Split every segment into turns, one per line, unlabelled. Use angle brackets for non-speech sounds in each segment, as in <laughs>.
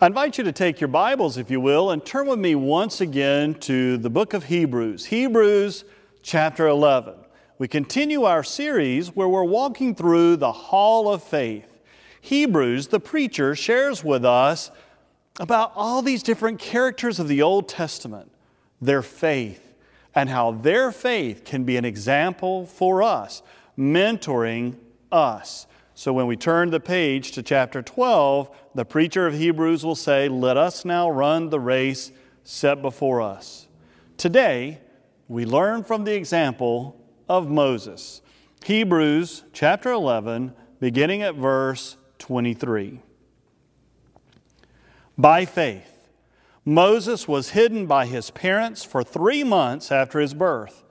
I invite you to take your Bibles, if you will, and turn with me once again to the book of Hebrews, Hebrews chapter 11. We continue our series where we're walking through the hall of faith. Hebrews, the preacher, shares with us about all these different characters of the Old Testament, their faith, and how their faith can be an example for us, mentoring us. So when we turn the page to chapter 12, the preacher of Hebrews will say, Let us now run the race set before us. Today, we learn from the example of Moses. Hebrews chapter 11, beginning at verse 23. By faith, Moses was hidden by his parents for three months after his birth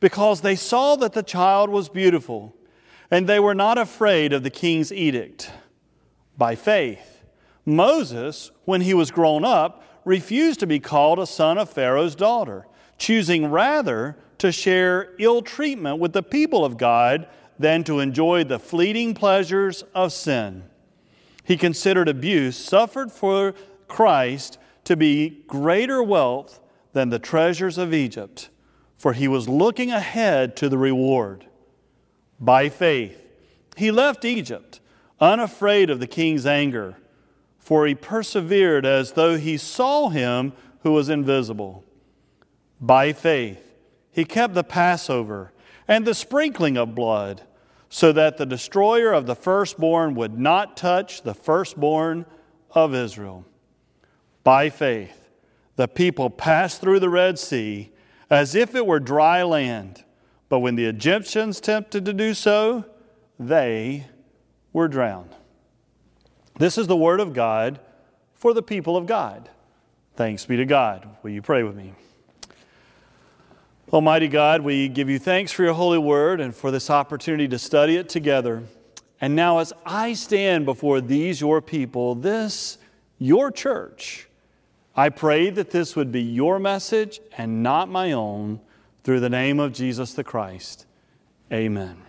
because they saw that the child was beautiful and they were not afraid of the king's edict. By faith, Moses, when he was grown up, refused to be called a son of Pharaoh's daughter, choosing rather to share ill treatment with the people of God than to enjoy the fleeting pleasures of sin. He considered abuse suffered for Christ to be greater wealth than the treasures of Egypt, for he was looking ahead to the reward by faith. He left Egypt, unafraid of the king's anger, for he persevered as though he saw him who was invisible. By faith, he kept the Passover and the sprinkling of blood, so that the destroyer of the firstborn would not touch the firstborn of Israel. By faith, the people passed through the Red Sea as if it were dry land but when the Egyptians tempted to do so, they were drowned. This is the word of God for the people of God. Thanks be to God. Will you pray with me? Almighty God, we give you thanks for your holy word and for this opportunity to study it together. And now, as I stand before these, your people, this, your church, I pray that this would be your message and not my own through the name of Jesus the Christ. Amen.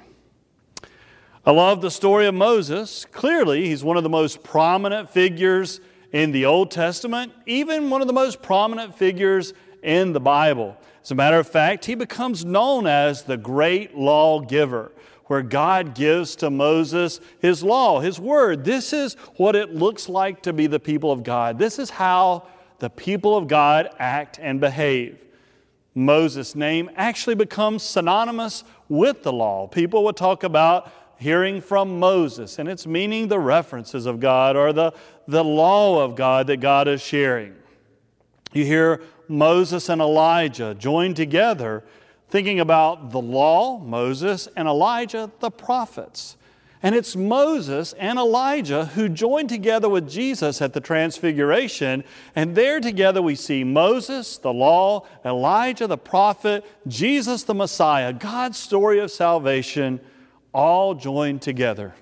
I love the story of Moses. Clearly, he's one of the most prominent figures in the Old Testament, even one of the most prominent figures in the Bible. As a matter of fact, he becomes known as the great lawgiver, where God gives to Moses his law, his word. This is what it looks like to be the people of God. This is how the people of God act and behave. Moses' name actually becomes synonymous with the law. People would talk about hearing from Moses, and it's meaning the references of God or the, the law of God that God is sharing. You hear Moses and Elijah joined together thinking about the law, Moses, and Elijah, the prophets. And it's Moses and Elijah who joined together with Jesus at the Transfiguration. And there together we see Moses, the law, Elijah, the prophet, Jesus, the Messiah, God's story of salvation, all joined together.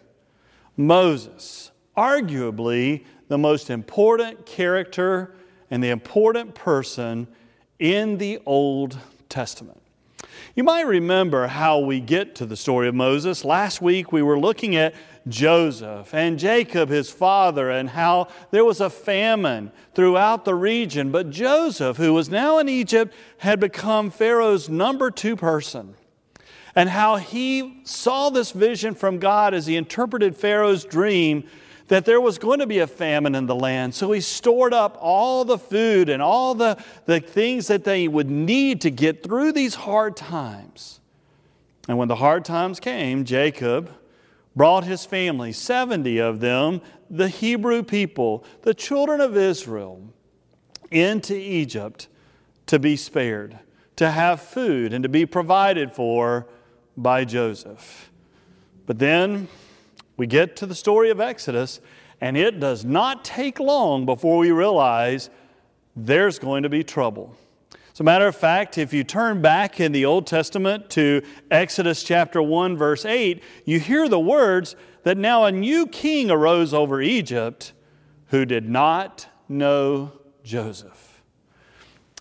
Moses, arguably the most important character and the important person in the Old Testament. You might remember how we get to the story of Moses. Last week we were looking at Joseph and Jacob, his father, and how there was a famine throughout the region. But Joseph, who was now in Egypt, had become Pharaoh's number two person. And how he saw this vision from God as he interpreted Pharaoh's dream that there was going to be a famine in the land. So he stored up all the food and all the, the things that they would need to get through these hard times. And when the hard times came, Jacob brought his family, 70 of them, the Hebrew people, the children of Israel, into Egypt to be spared, to have food, and to be provided for by Joseph. But then we get to the story of Exodus, and it does not take long before we realize there's going to be trouble. As a matter of fact, if you turn back in the Old Testament to Exodus chapter 1, verse 8, you hear the words that now a new king arose over Egypt who did not know Joseph.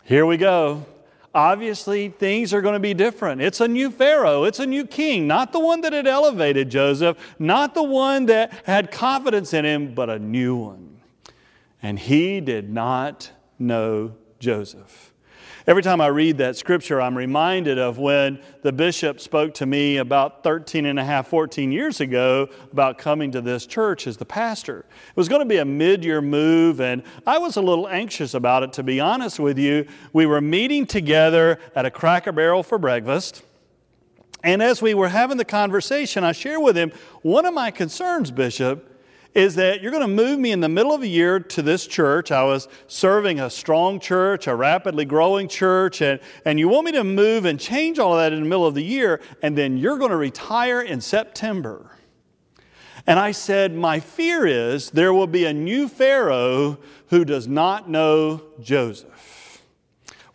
Here we go obviously things are going to be different. It's a new Pharaoh, it's a new king, not the one that had elevated Joseph, not the one that had confidence in him, but a new one. and he did not know Joseph. Every time I read that scripture, I'm reminded of when the bishop spoke to me about 13 and a half, 14 years ago about coming to this church as the pastor. It was going to be a mid year move, and I was a little anxious about it, to be honest with you. We were meeting together at a cracker barrel for breakfast. And as we were having the conversation, I shared with him one of my concerns, Bishop, is that you're going to move me in the middle of a year to this church. I was serving a strong church, a rapidly growing church, and, and you want me to move and change all of that in the middle of the year, and then you're going to retire in September. And I said, My fear is there will be a new Pharaoh who does not know Joseph.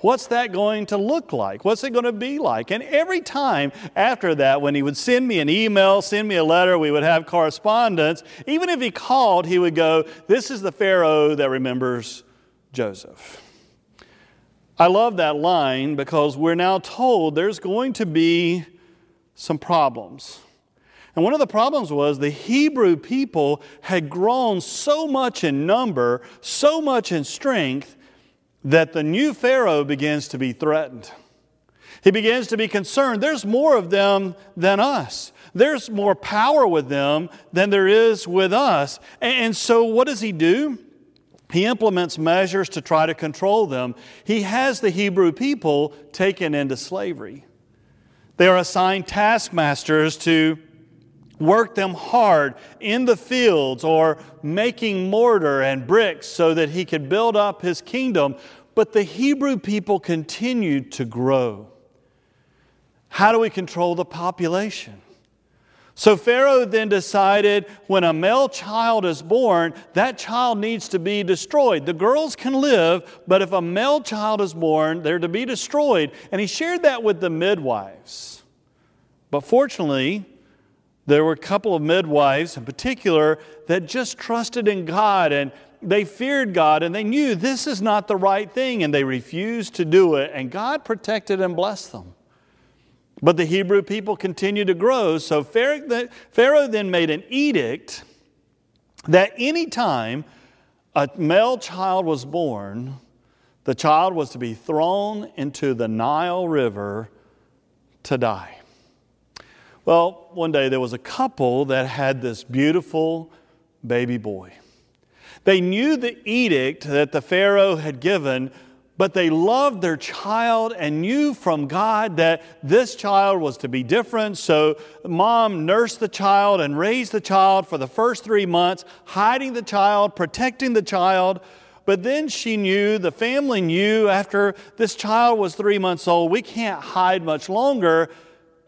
What's that going to look like? What's it going to be like? And every time after that, when he would send me an email, send me a letter, we would have correspondence. Even if he called, he would go, This is the Pharaoh that remembers Joseph. I love that line because we're now told there's going to be some problems. And one of the problems was the Hebrew people had grown so much in number, so much in strength, that the new Pharaoh begins to be threatened. He begins to be concerned. There's more of them than us. There's more power with them than there is with us. And so, what does he do? He implements measures to try to control them. He has the Hebrew people taken into slavery. They are assigned taskmasters to work them hard in the fields or making mortar and bricks so that he could build up his kingdom. But the Hebrew people continued to grow. How do we control the population? So Pharaoh then decided when a male child is born, that child needs to be destroyed. The girls can live, but if a male child is born, they're to be destroyed. And he shared that with the midwives. But fortunately, there were a couple of midwives in particular that just trusted in God and they feared God and they knew this is not the right thing and they refused to do it, and God protected and blessed them. But the Hebrew people continued to grow, so Pharaoh then made an edict that any time a male child was born, the child was to be thrown into the Nile River to die. Well, one day there was a couple that had this beautiful baby boy. They knew the edict that the Pharaoh had given, but they loved their child and knew from God that this child was to be different. So, mom nursed the child and raised the child for the first three months, hiding the child, protecting the child. But then she knew, the family knew after this child was three months old, we can't hide much longer.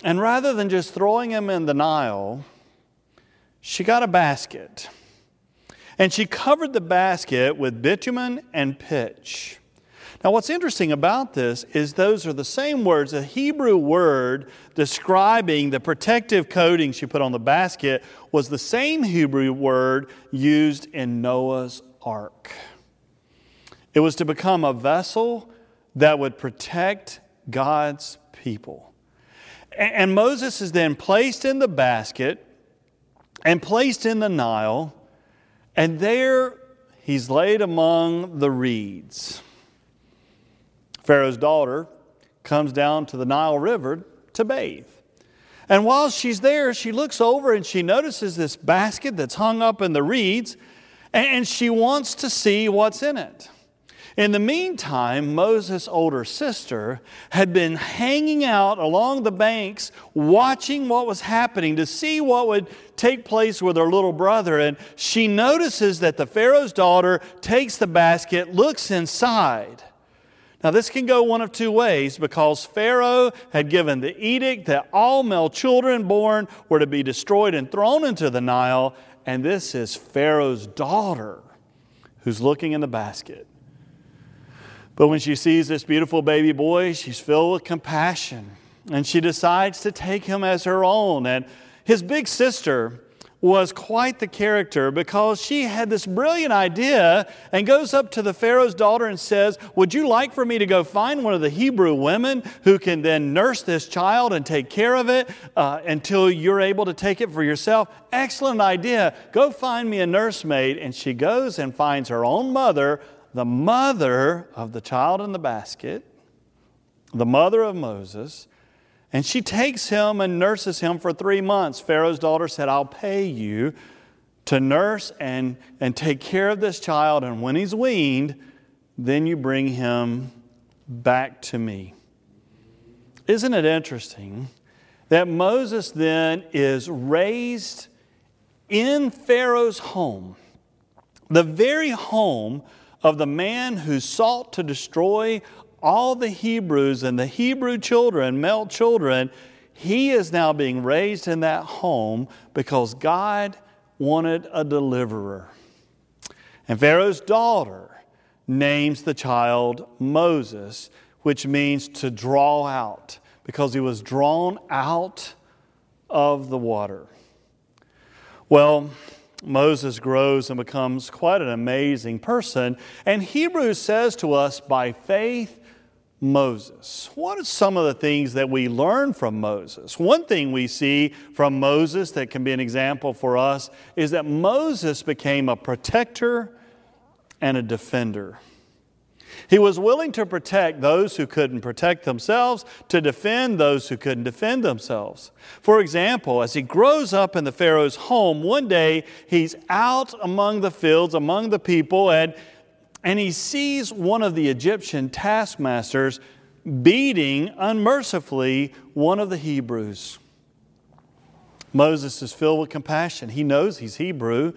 And rather than just throwing him in the Nile, she got a basket. And she covered the basket with bitumen and pitch. Now, what's interesting about this is those are the same words. The Hebrew word describing the protective coating she put on the basket was the same Hebrew word used in Noah's ark. It was to become a vessel that would protect God's people. And Moses is then placed in the basket and placed in the Nile, and there he's laid among the reeds. Pharaoh's daughter comes down to the Nile River to bathe. And while she's there, she looks over and she notices this basket that's hung up in the reeds, and she wants to see what's in it. In the meantime, Moses' older sister had been hanging out along the banks, watching what was happening to see what would take place with her little brother. And she notices that the Pharaoh's daughter takes the basket, looks inside. Now, this can go one of two ways because Pharaoh had given the edict that all male children born were to be destroyed and thrown into the Nile, and this is Pharaoh's daughter who's looking in the basket. But when she sees this beautiful baby boy, she's filled with compassion and she decides to take him as her own. And his big sister was quite the character because she had this brilliant idea and goes up to the Pharaoh's daughter and says, Would you like for me to go find one of the Hebrew women who can then nurse this child and take care of it uh, until you're able to take it for yourself? Excellent idea. Go find me a nursemaid. And she goes and finds her own mother, the mother of the child in the basket, the mother of Moses. And she takes him and nurses him for three months. Pharaoh's daughter said, I'll pay you to nurse and, and take care of this child. And when he's weaned, then you bring him back to me. Isn't it interesting that Moses then is raised in Pharaoh's home, the very home of the man who sought to destroy all the Hebrews and the Hebrew children, male children, he is now being raised in that home because God wanted a deliverer. And Pharaoh's daughter names the child Moses, which means to draw out, because he was drawn out of the water. Well, Moses grows and becomes quite an amazing person. And Hebrews says to us, by faith, Moses. What are some of the things that we learn from Moses? One thing we see from Moses that can be an example for us is that Moses became a protector and a defender. He was willing to protect those who couldn't protect themselves, to defend those who couldn't defend themselves. For example, as he grows up in the Pharaoh's home, one day he's out among the fields, among the people, and and he sees one of the Egyptian taskmasters beating unmercifully one of the Hebrews. Moses is filled with compassion. He knows he's Hebrew.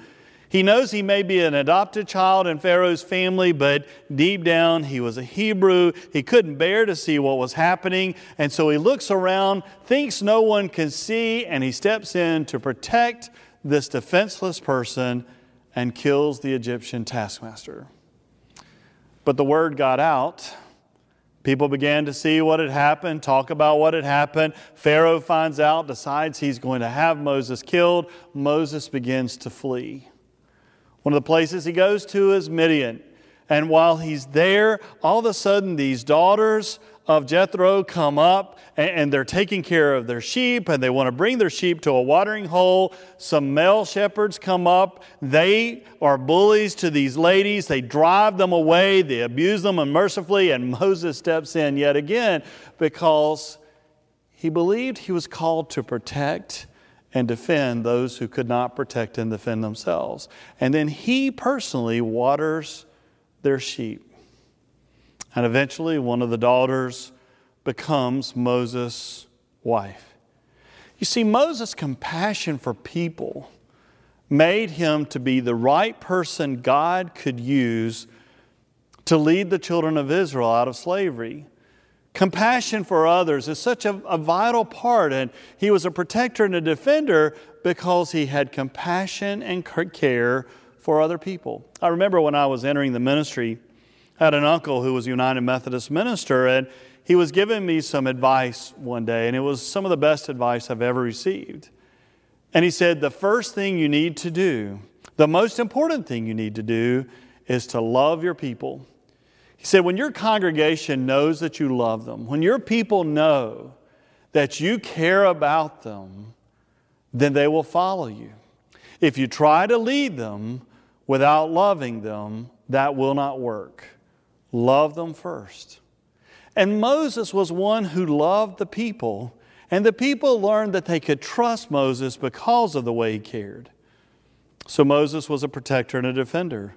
He knows he may be an adopted child in Pharaoh's family, but deep down he was a Hebrew. He couldn't bear to see what was happening, and so he looks around, thinks no one can see, and he steps in to protect this defenseless person and kills the Egyptian taskmaster. But the word got out. People began to see what had happened, talk about what had happened. Pharaoh finds out, decides he's going to have Moses killed. Moses begins to flee. One of the places he goes to is Midian. And while he's there, all of a sudden, these daughters of Jethro come up and they're taking care of their sheep and they want to bring their sheep to a watering hole. Some male shepherds come up. They are bullies to these ladies. They drive them away, they abuse them unmercifully, and <laughs> Moses steps in yet again because he believed he was called to protect and defend those who could not protect and defend themselves. And then he personally waters their sheep. And eventually, one of the daughters becomes Moses' wife. You see, Moses' compassion for people made him to be the right person God could use to lead the children of Israel out of slavery. Compassion for others is such a, a, vital part, and he was a protector and a defender because he had compassion and care for other people. I remember when I was entering the ministry, I had an uncle who was a United Methodist minister, and he was giving me some advice one day, and it was some of the best advice I've ever received. And he said, The first thing you need to do, the most important thing you need to do, is to love your people. He said, When your congregation knows that you love them, when your people know that you care about them, then they will follow you. If you try to lead them without loving them, that will not work. Love them first. And Moses was one who loved the people, and the people learned that they could trust Moses because of the way he cared. So Moses was a protector and a defender.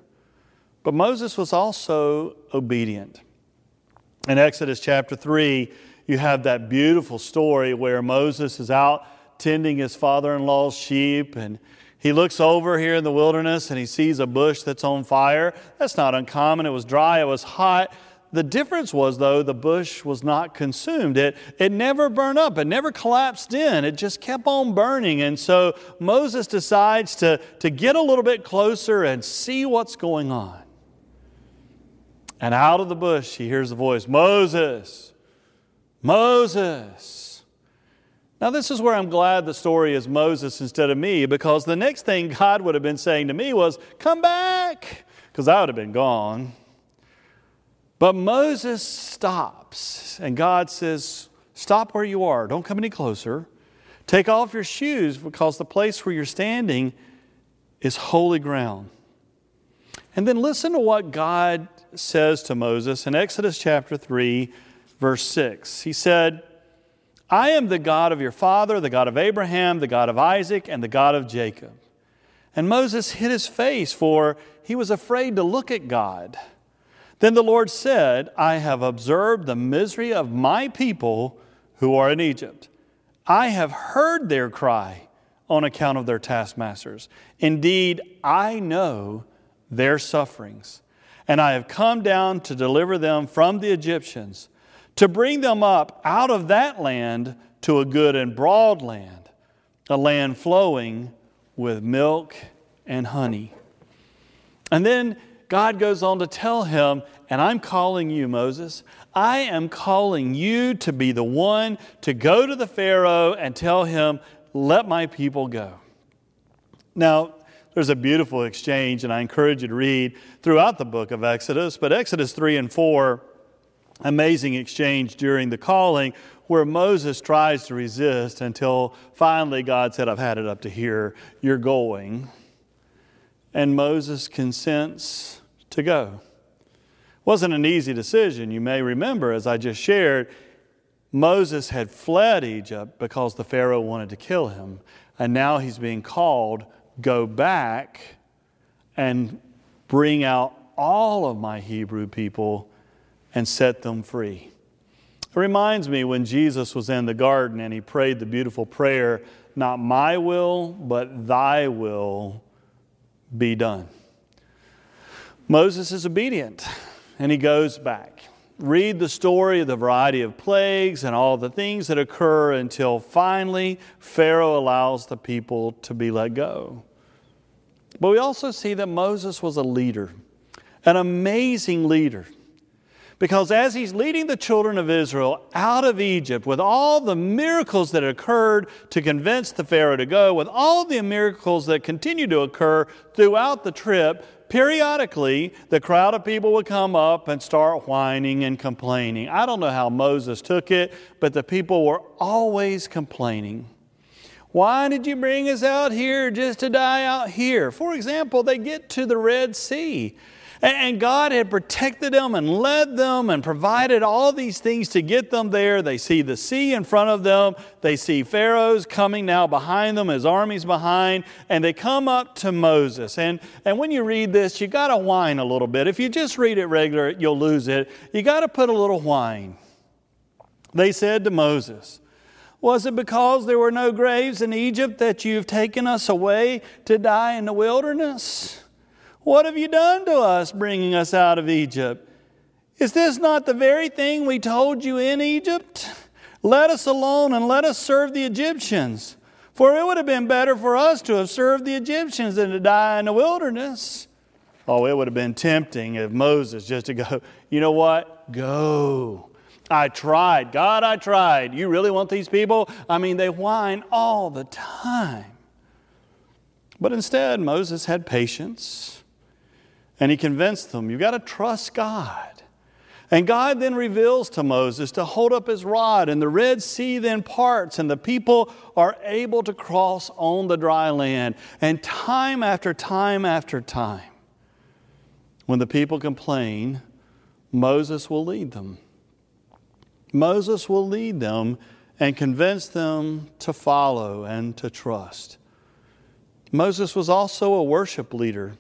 But Moses was also obedient. In Exodus chapter 3, you have that beautiful story where Moses is out tending his father in law's sheep and he looks over here in the wilderness and he sees a bush that's on fire. That's not uncommon. It was dry, it was hot. The difference was, though, the bush was not consumed. It, it never burned up, it never collapsed in, it just kept on burning. And so Moses decides to, to get a little bit closer and see what's going on. And out of the bush, he hears the voice Moses, Moses. Now, this is where I'm glad the story is Moses instead of me, because the next thing God would have been saying to me was, Come back, because I would have been gone. But Moses stops, and God says, Stop where you are, don't come any closer. Take off your shoes, because the place where you're standing is holy ground. And then listen to what God says to Moses in Exodus chapter 3, verse 6. He said, I am the God of your father, the God of Abraham, the God of Isaac, and the God of Jacob. And Moses hid his face, for he was afraid to look at God. Then the Lord said, I have observed the misery of my people who are in Egypt. I have heard their cry on account of their taskmasters. Indeed, I know their sufferings, and I have come down to deliver them from the Egyptians to bring them up out of that land to a good and broad land, a land flowing with milk and honey. And then God goes on to tell him, and I'm calling you, Moses. I am calling you to be the one to go to the Pharaoh and tell him, let my people go. Now, there's a beautiful exchange, and I encourage you to read throughout the book of Exodus, but Exodus 3 and 4 amazing exchange during the calling where Moses tries to resist until finally God said, I've had it up to here, you're going. And Moses consents to go. Wasn't an easy decision. You may remember, as I just shared, Moses had fled Egypt because the Pharaoh wanted to kill him. And now he's being called, go back and bring out all of my Hebrew people and set them free. It reminds me when Jesus was in the garden and he prayed the beautiful prayer, Not my will, but thy will be done. Moses is obedient and he goes back. Read the story of the variety of plagues and all the things that occur until finally Pharaoh allows the people to be let go. But we also see that Moses was a leader, an amazing leader. Because as he's leading the children of Israel out of Egypt with all the miracles that occurred to convince the Pharaoh to go, with all the miracles that continue to occur throughout the trip, periodically the crowd of people would come up and start whining and complaining. I don't know how Moses took it, but the people were always complaining. Why did you bring us out here just to die out here? For example, they get to the Red Sea. And God had protected them and led them and provided all these things to get them there. They see the sea in front of them. They see Pharaoh's coming now behind them, his armies behind, and they come up to Moses. And, and when you read this, you got to whine a little bit. If you just read it regular, you'll lose it. You got to put a little whine. They said to Moses, was it because there were no graves in Egypt that you've taken us away to die in the wilderness? What have you done to us, bringing us out of Egypt? Is this not the very thing we told you in Egypt? Let us alone and let us serve the Egyptians. For it would have been better for us to have served the Egyptians than to die in the wilderness. Oh, it would have been tempting if Moses just to go, you know what? Go. I tried. God, I tried. You really want these people? I mean, they whine all the time. But instead, Moses had patience. And he convinced them, you've got to trust God. And God then reveals to Moses to hold up his rod, and the Red Sea then parts, and the people are able to cross on the dry land. And time after time after time, when the people complain, Moses will lead them. Moses will lead them and convince them to follow and to trust. Moses was also a worship leader.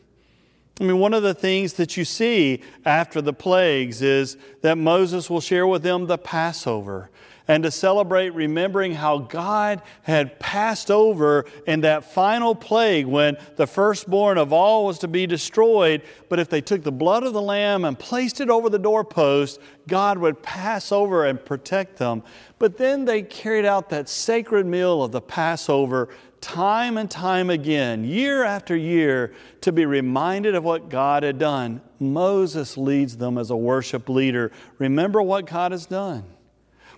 I mean, one of the things that you see after the plagues is that Moses will share with them the Passover and to celebrate remembering how God had passed over in that final plague when the firstborn of all was to be destroyed. But if they took the blood of the lamb and placed it over the doorpost, God would pass over and protect them. But then they carried out that sacred meal of the Passover time and time again, year after year, to be reminded of what God had done. Moses leads them as a worship leader. Remember what God has done.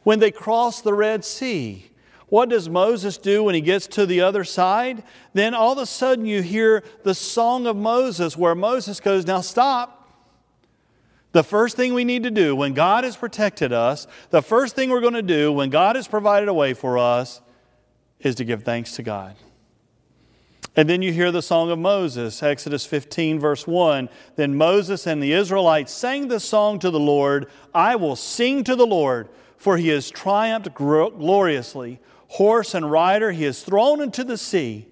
When they crossed the Red Sea, What does Moses do when he gets to the other side? Then all of a sudden you hear the song of Moses where Moses goes, Now stop. The first thing we need to do when God has protected us, the first thing we're going to do when God has provided a way for us is to give thanks to God. And then you hear the song of Moses, Exodus 15, verse 1. Then Moses and the Israelites sang this song to the Lord I will sing to the Lord, for he has triumphed gloriously. Horse and rider he has thrown into the sea.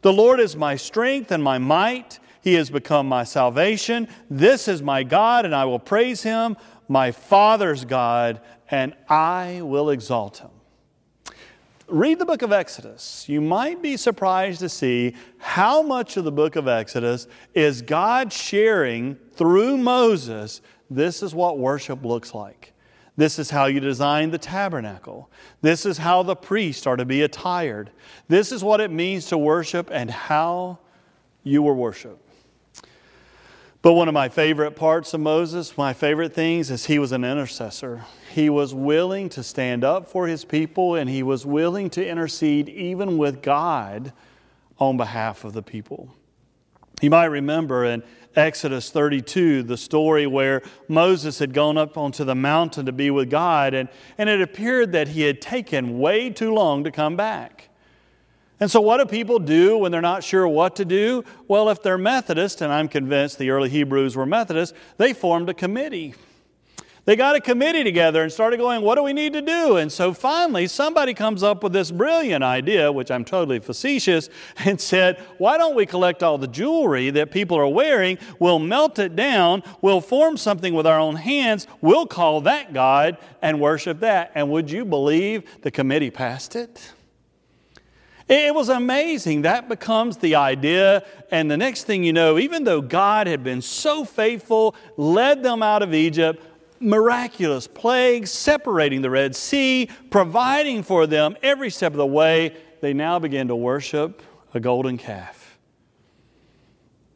The Lord is my strength and my might. He has become my salvation. This is my God, and I will praise him, my Father's God, and I will exalt him. Read the book of Exodus. You might be surprised to see how much of the book of Exodus is God sharing through Moses this is what worship looks like. This is how you design the tabernacle. This is how the priests are to be attired. This is what it means to worship and how you were worshiped. But one of my favorite parts of Moses, my favorite things, is he was an intercessor. He was willing to stand up for his people and he was willing to intercede even with God on behalf of the people. You might remember in Exodus 32, the story where Moses had gone up onto the mountain to be with God, and, and it appeared that he had taken way too long to come back. And so, what do people do when they're not sure what to do? Well, if they're Methodist, and I'm convinced the early Hebrews were Methodist, they formed a committee. They got a committee together and started going, What do we need to do? And so finally, somebody comes up with this brilliant idea, which I'm totally facetious, <laughs> and said, Why don't we collect all the jewelry that people are wearing? We'll melt it down, we'll form something with our own hands, we'll call that God and worship that. And would you believe the committee passed it? It was amazing. That becomes the idea. And the next thing you know, even though God had been so faithful, led them out of Egypt, miraculous plagues, separating the Red Sea, providing for them every step of the way, they now begin to worship a golden calf.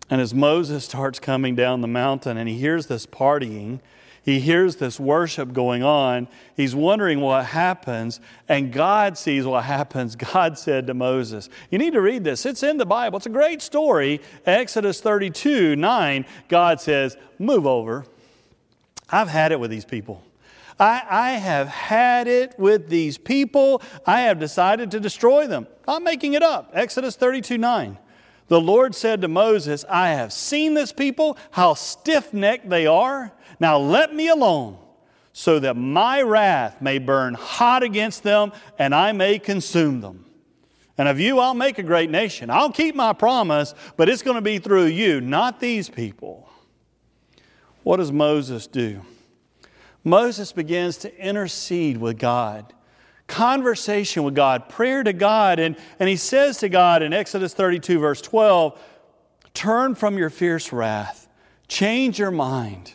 And as Moses starts coming down the mountain and he hears this partying, he hears this worship going on. He's wondering what happens, and God sees what happens. <laughs> God said to Moses, You need to read this. It's in the Bible. It's a great story. Exodus 32 9, God says, Move over. I've had it with these people. I, I, have had it with these people. I have decided to destroy them. I'm making it up. Exodus 32 9. The Lord said to Moses, I have seen this people, how stiff necked they are. Now let me alone, so that my wrath may burn hot against them and I may consume them. And of you I'll make a great nation. I'll keep my promise, but it's going to be through you, not these people. What does Moses do? Moses begins to intercede with God conversation with God, prayer to God. And, and he says to God in Exodus 32, verse 12, Turn from your fierce wrath, change your mind,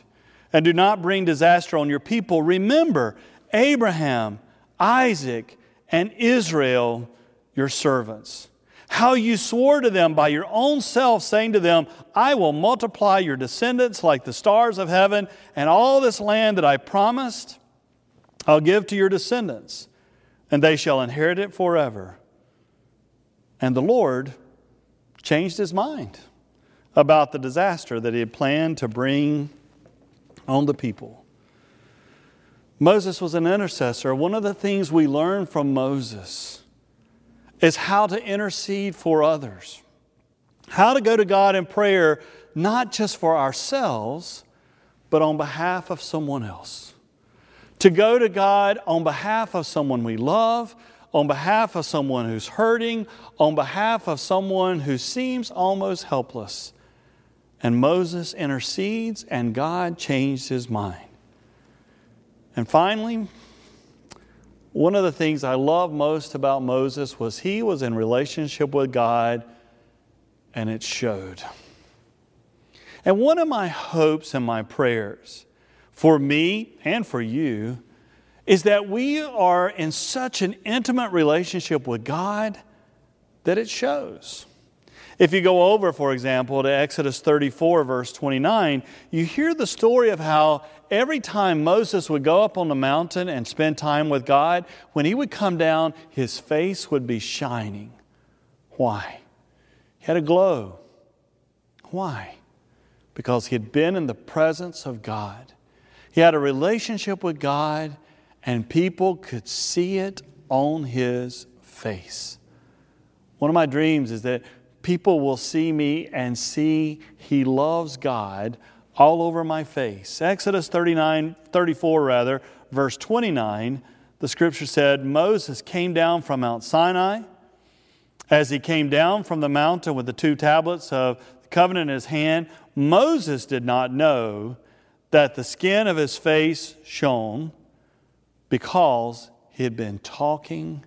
and do not bring disaster on your people. Remember Abraham, Isaac, and Israel, your servants. How you swore to them by your own self, saying to them, I will multiply your descendants like the stars of heaven, and all this land that I promised, I'll give to your descendants, and they shall inherit it forever. And the Lord changed his mind about the disaster that he had planned to bring on the people. Moses was an intercessor. One of the things we learn from Moses is how to intercede for others, how to go to God in prayer, not just for ourselves, but on behalf of someone else. To go to God on behalf of someone we love, on behalf of someone who's hurting, on behalf of someone who seems almost helpless. And Moses intercedes, and God changed his mind. And finally, one of the things I love most about Moses was he was in relationship with God, and it showed. And one of my hopes and my prayers for me and for you is that we are in such an intimate relationship with God that it shows. If you go over, for example, to Exodus 34, verse 29, you hear the story of how every time Moses would go up on the mountain and spend time with God, when he would come down, his face would be shining. Why? He had a glow. Why? Because he had been in the presence of God. He had a relationship with God, and people could see it on his face. One of my dreams is that people will see me and see he loves God all over my face. Exodus 39, 34 rather, verse 29, the scripture said, Moses came down from Mount Sinai. As he came down from the mountain with the two tablets of the covenant in his hand, Moses did not know that the skin of his face shone because he had been talking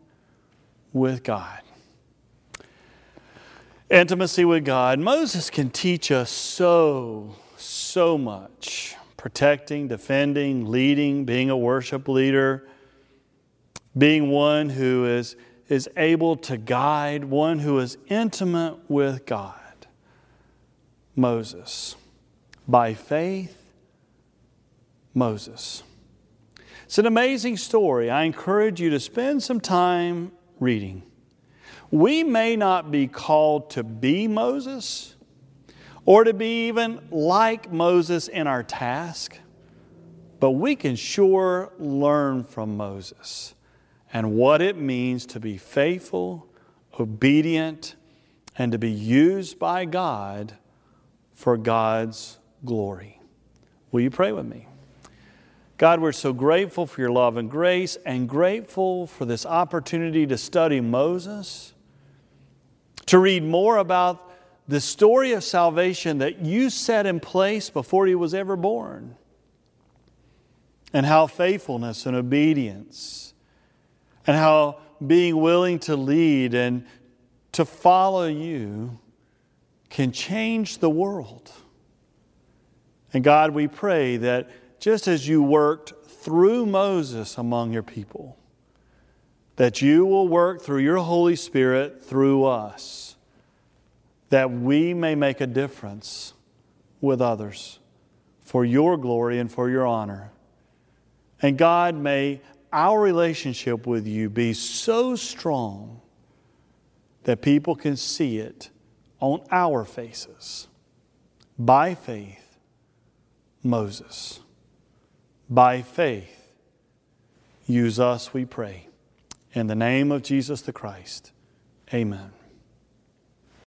with God. Intimacy with God. Moses can teach us so, so much protecting, defending, leading, being a worship leader, being one who is, is able to guide, one who is intimate with God. Moses. By faith, Moses. It's an amazing story. I encourage you to spend some time reading. We may not be called to be Moses or to be even like Moses in our task, but we can sure learn from Moses and what it means to be faithful, obedient, and to be used by God for God's glory. Will you pray with me? God, we're so grateful for your love and grace and grateful for this opportunity to study Moses to read more about the story of salvation that you set in place before he was ever born, and how faithfulness and obedience, and how being willing to lead and to follow you can change the world. And God, we pray that just as you worked through Moses among your people, that you will work through your Holy Spirit through us, that we may make a difference with others for your glory and for your honor. And God, may our relationship with you be so strong that people can see it on our faces. By faith, Moses. By faith, use us, we pray. In the name of Jesus the Christ, amen.